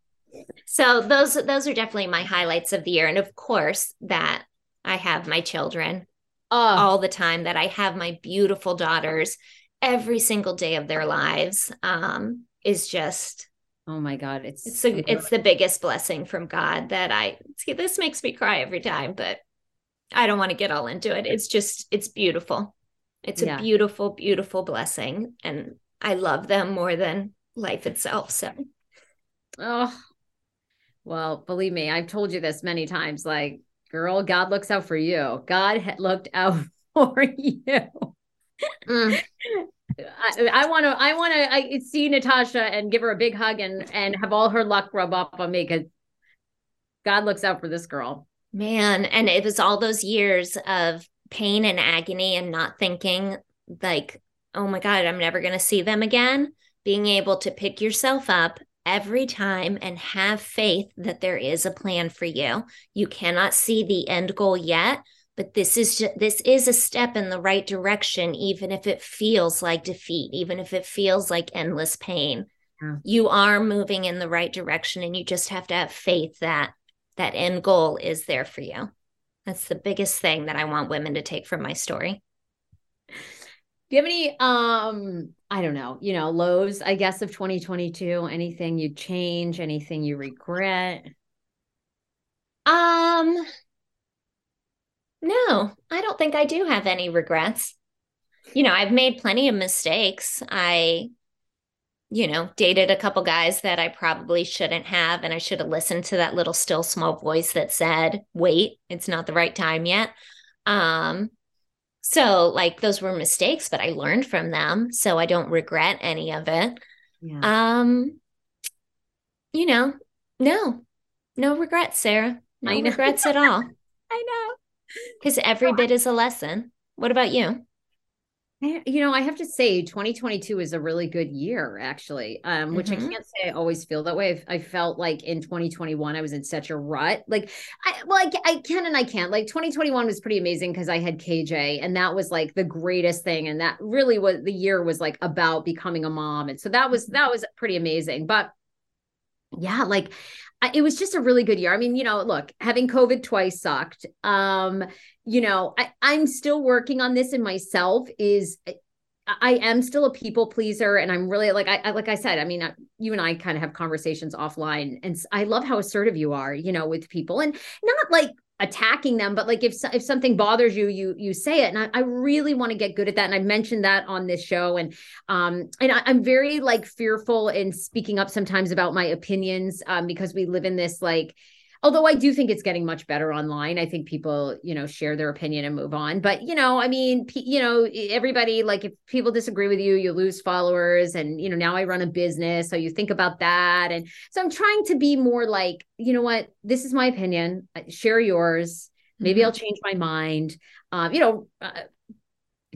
So those those are definitely my highlights of the year. And of course, that I have my children oh. all the time, that I have my beautiful daughters every single day of their lives um, is just Oh my God. It's it's the, it's the biggest blessing from God that I see this makes me cry every time, but I don't want to get all into it. It's just it's beautiful. It's yeah. a beautiful, beautiful blessing. And I love them more than life itself. So oh well, believe me, I've told you this many times. Like, girl, God looks out for you. God looked out *laughs* for you. Mm. I want to. I want to. I see Natasha and give her a big hug and and have all her luck rub up on me because God looks out for this girl. Man, and it was all those years of pain and agony and not thinking like, oh my God, I'm never going to see them again. Being able to pick yourself up every time and have faith that there is a plan for you. You cannot see the end goal yet, but this is just, this is a step in the right direction even if it feels like defeat, even if it feels like endless pain. Yeah. You are moving in the right direction and you just have to have faith that that end goal is there for you. That's the biggest thing that I want women to take from my story. Do you have any um I don't know, you know, lows I guess of 2022, anything you'd change, anything you regret? Um no, I don't think I do have any regrets. You know, I've made plenty of mistakes. I you know, dated a couple guys that I probably shouldn't have. And I should have listened to that little still small voice that said, wait, it's not the right time yet. Um, so like those were mistakes, but I learned from them. So I don't regret any of it. Yeah. Um, you know, no, no regrets, Sarah. No regrets at all. *laughs* I know. Because every bit is a lesson. What about you? You know, I have to say 2022 is a really good year, actually, um, which mm-hmm. I can't say I always feel that way. I, I, felt like in 2021, I was in such a rut. Like, I, well, I, I can and I can't. Like, 2021 was pretty amazing because I had KJ, and that was like the greatest thing. And that really was the year was like about becoming a mom. And so that was, that was pretty amazing. But yeah, like, it was just a really good year. I mean, you know, look, having COVID twice sucked. Um, you know, I, I'm still working on this in myself. Is I am still a people pleaser, and I'm really like I like I said. I mean, uh, you and I kind of have conversations offline, and I love how assertive you are, you know, with people, and not like attacking them but like if if something bothers you you you say it. And i, I really want to get good at that and i mentioned that on this show and um and I, am very like fearful in speaking up sometimes about my opinions um because we live in this like although I do think it's getting much better online. I think people, you know, share their opinion and move on. But, you know, I mean, you know, everybody, like if people disagree with you, you lose followers. And, you know, now I run a business. So you think about that. And so I'm trying to be more like, you know what, this is my opinion, share yours. Maybe mm-hmm. I'll change my mind. Um, you know, uh,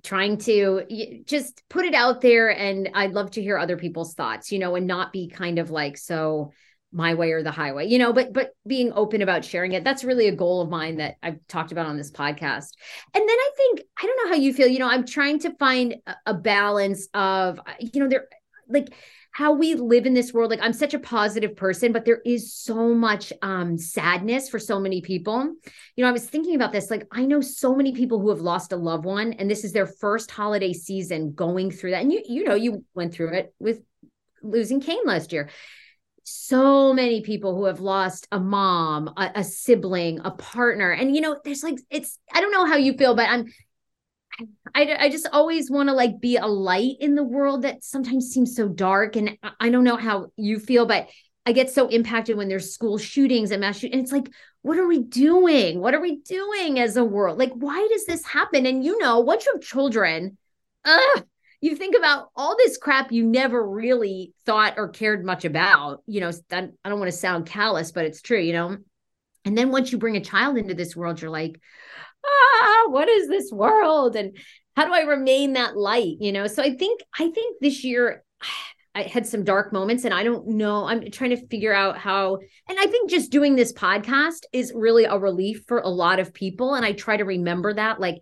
trying to just put it out there and i'd love to hear other people's thoughts you know and not be kind of like so my way or the highway you know but but being open about sharing it that's really a goal of mine that i've talked about on this podcast. And then i think i don't know how you feel you know i'm trying to find a, balance of you know there like how we live in this world like i'm such a positive person but there is so much um sadness for so many people. You know i was thinking about this like i know so many people who have lost a loved one and this is their first holiday season going through that. And you you know you went through it with losing Kane last year so many people who have lost a mom, a, a, sibling, a partner. And, you know, there's like, it's, I don't know how you feel, but I'm, I, I just always want to like be a light in the world that sometimes seems so dark. And I don't know how you feel, but I get so impacted when there's school shootings and mass shootings. And it's like, what are we doing? What are we doing as a world? Like, why does this happen? And you know, once you have children, ugh, you think about all this crap you never really thought or cared much about. You know, I don't want to sound callous, but it's true, you know. And then once you bring a child into this world, you're like, ah, what is this world? And how do I remain that light? You know, so I think, I think this year *sighs* I had some dark moments and I don't know. I'm trying to figure out how, and I think just doing this podcast is really a relief for a lot of people. And I try to remember that. Like,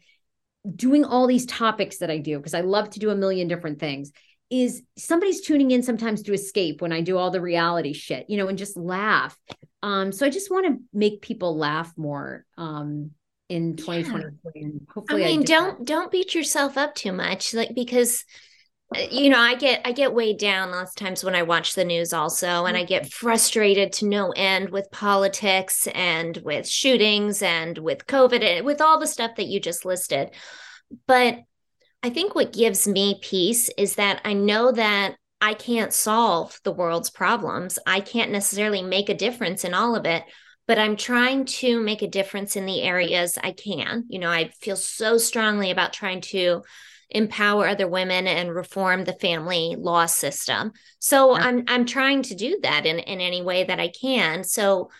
doing all these topics that I do, because I love to do a million different things, is somebody's tuning in sometimes to escape when I do all the reality shit, you know, and just laugh. Um, so I just want to make people laugh more um in 2023 yeah. and hopefully I mean, I do. don't don't beat yourself up too much, like because you know i get i get weighed down lots of times when i watch the news also and i get mm-hmm. frustrated to no end with politics and with shootings and with covid and with all the stuff that you just listed. But i think what gives me peace is that i know that i can't solve the world's problems. I can't necessarily make a difference in all of it but i'm trying to make a difference in the areas i can. You know i feel so strongly about trying to empower other women and reform the family law system. So yeah. I'm I'm trying to do that in, in any way that I can. So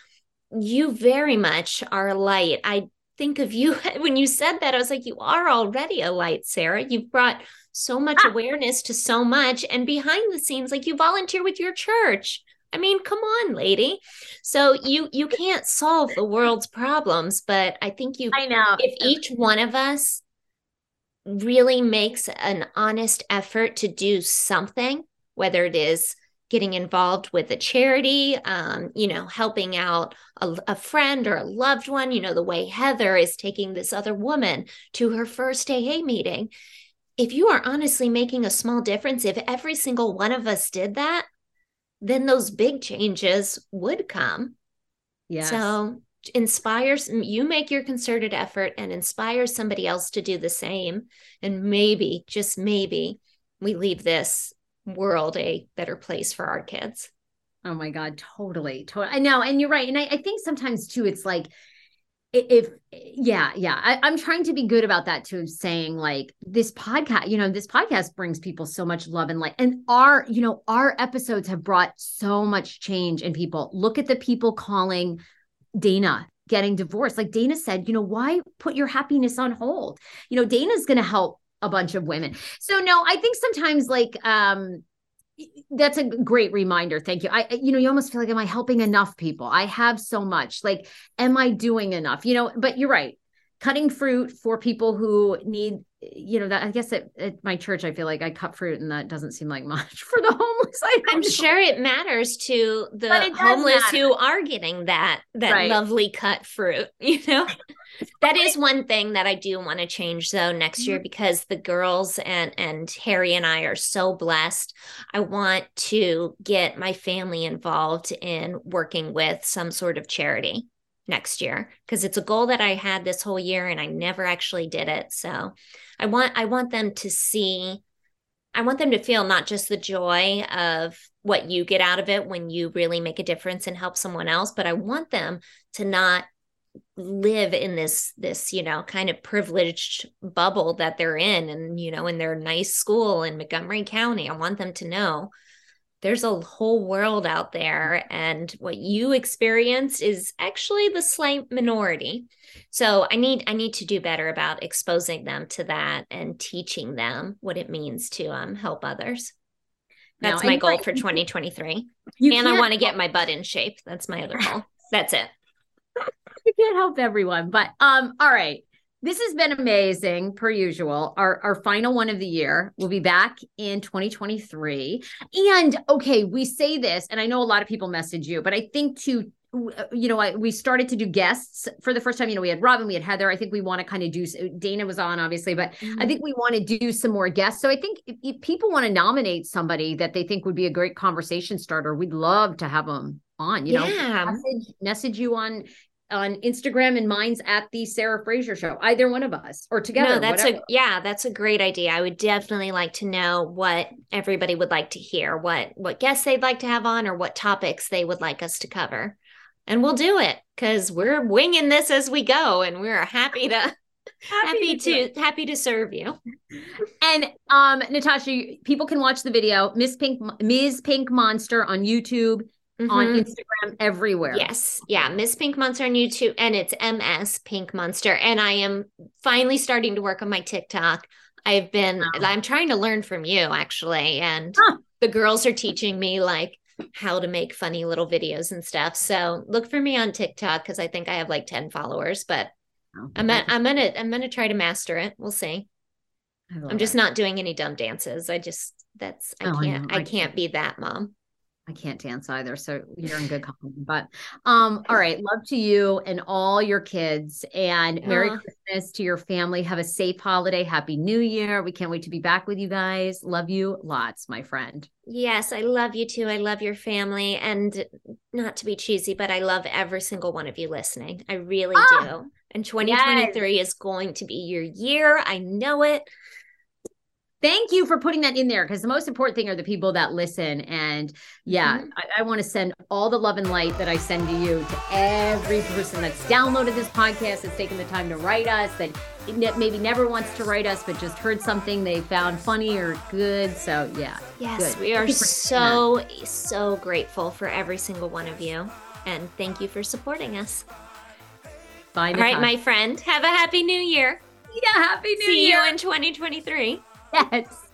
you very much are a light. I think of you *laughs* when you said that, I was like, you are already a light, Sarah. You've brought so much ah. awareness to so much. And behind the scenes, like you volunteer with your church. I mean, come on, lady. So you you can't solve the world's problems, but I think you I know if each one of us really makes an honest effort to do something, whether it is getting involved with a charity, um, you know, helping out a, a, friend or a loved one, you know, the way Heather is taking this other woman to her first AA meeting. If you are honestly making a small difference, if every single one of us did that, then those big changes would come. Yeah. So inspires you make your concerted effort and inspire somebody else to do the same. And maybe just maybe we leave this world a better place for our kids. Oh my god totally totally i know and you're right and I, I think sometimes too it's like if yeah yeah I, i'm trying to be good about that too saying like this podcast you know this podcast brings people so much love and light and our you know our episodes have brought so much change in people. Look at the people calling Dana getting divorced. Like Dana said, you know, why put your happiness on hold? You know, Dana's going to help a bunch of women. So no, I think sometimes like um that's a great reminder. Thank you. I you know, you almost feel like am I helping enough people? I have so much. Like am I doing enough? You know, but you're right. Cutting fruit for people who need you know that i guess at, at, my church i feel like i cut fruit and that doesn't seem like *laughs* much for the homeless I am sure it matters to the homeless matter. who are getting that that right. lovely cut fruit *laughs* you know *laughs* that is one thing that i do want to change though next year mm-hmm. because the girls and and harry and i are so blessed i want to get my family involved in working with some sort of charity next year because it's a goal that I had this whole year and I never actually did it. So I want I want them to see I want them to feel not just the joy of what you get out of it when you really make a difference and help someone else, but I want them to not live in this this you know kind of privileged bubble that they're in and you know in their nice school in Montgomery County. I want them to know there's a whole world out there and what you experienced is actually the slight minority. So i need i need to do better about exposing them to that and teaching them what it means to um, help others. That's now, my goal for 2023 and i want to get my butt in shape. That's my other goal. That's it. *laughs* You can't help everyone but um all right this has been amazing per usual. Our our final one of the year. We'll be back in 2023. And okay, we say this, and I know a lot of people message you, but I think to you know, I, we started to do guests for the first time. You know, we had Robin, we had Heather. I think we want to kind of do. Dana was on, obviously, but mm-hmm. I think we want to do some more guests. So I think if, if people want to nominate somebody that they think would be a great conversation starter, we'd love to have them on. You know, message, message you on on Instagram and mine's at the Sarah Fraser show. Either one of us or together. No, that's whatever. a yeah, that's a great idea. I would definitely like to know what everybody would like to hear, what what guests they'd like to have on or what topics they would like us to cover. And we'll do it cuz we're winging this as we go and we're happy to happy, happy to, to happy to serve you. And um Natasha, people can watch the video Miss Pink Ms. Pink Monster on YouTube mm-hmm. on Instagram everywhere. Yes. Yeah. Miss Pink Monster on YouTube and it's MS Pink Monster. And I am finally starting to work on my TikTok. I've been, wow. I'm trying to learn from you actually. And huh. the girls are teaching me like how to make funny little videos and stuff. So look for me on TikTok because I think I have like 10 followers, but oh, I'm, at, I'm gonna, I'm gonna try to master it. We'll see. I'm just not doing any dumb dances. I just, that's, I oh, can't, I, I can't be that mom. I can't dance either, so you're in good company. But um, all right, love to you and all your kids, and Merry Christmas to your family. Have a safe holiday. Happy New Year. We can't wait to be back with you guys. Love you lots, my friend. Yes, I love you too. I love your family, and not to be cheesy, but I love every single one of you listening. I really ah, do. And 2023 yes. is going to be your year. I know it. Thank you for putting that in there because the most important thing are the people that listen. And yeah, mm-hmm. I, I want to send all the love and light that I send to you to every person that's downloaded this podcast, that's taken the time to write us, that maybe never wants to write us, but just heard something they found funny or good. So yeah. Yes, good. we are so, so grateful for every single one of you. And thank you for supporting us. Bye. All right, my friend. Have a happy new year. Yeah, happy new See year. See you in 2023. *laughs* Yes.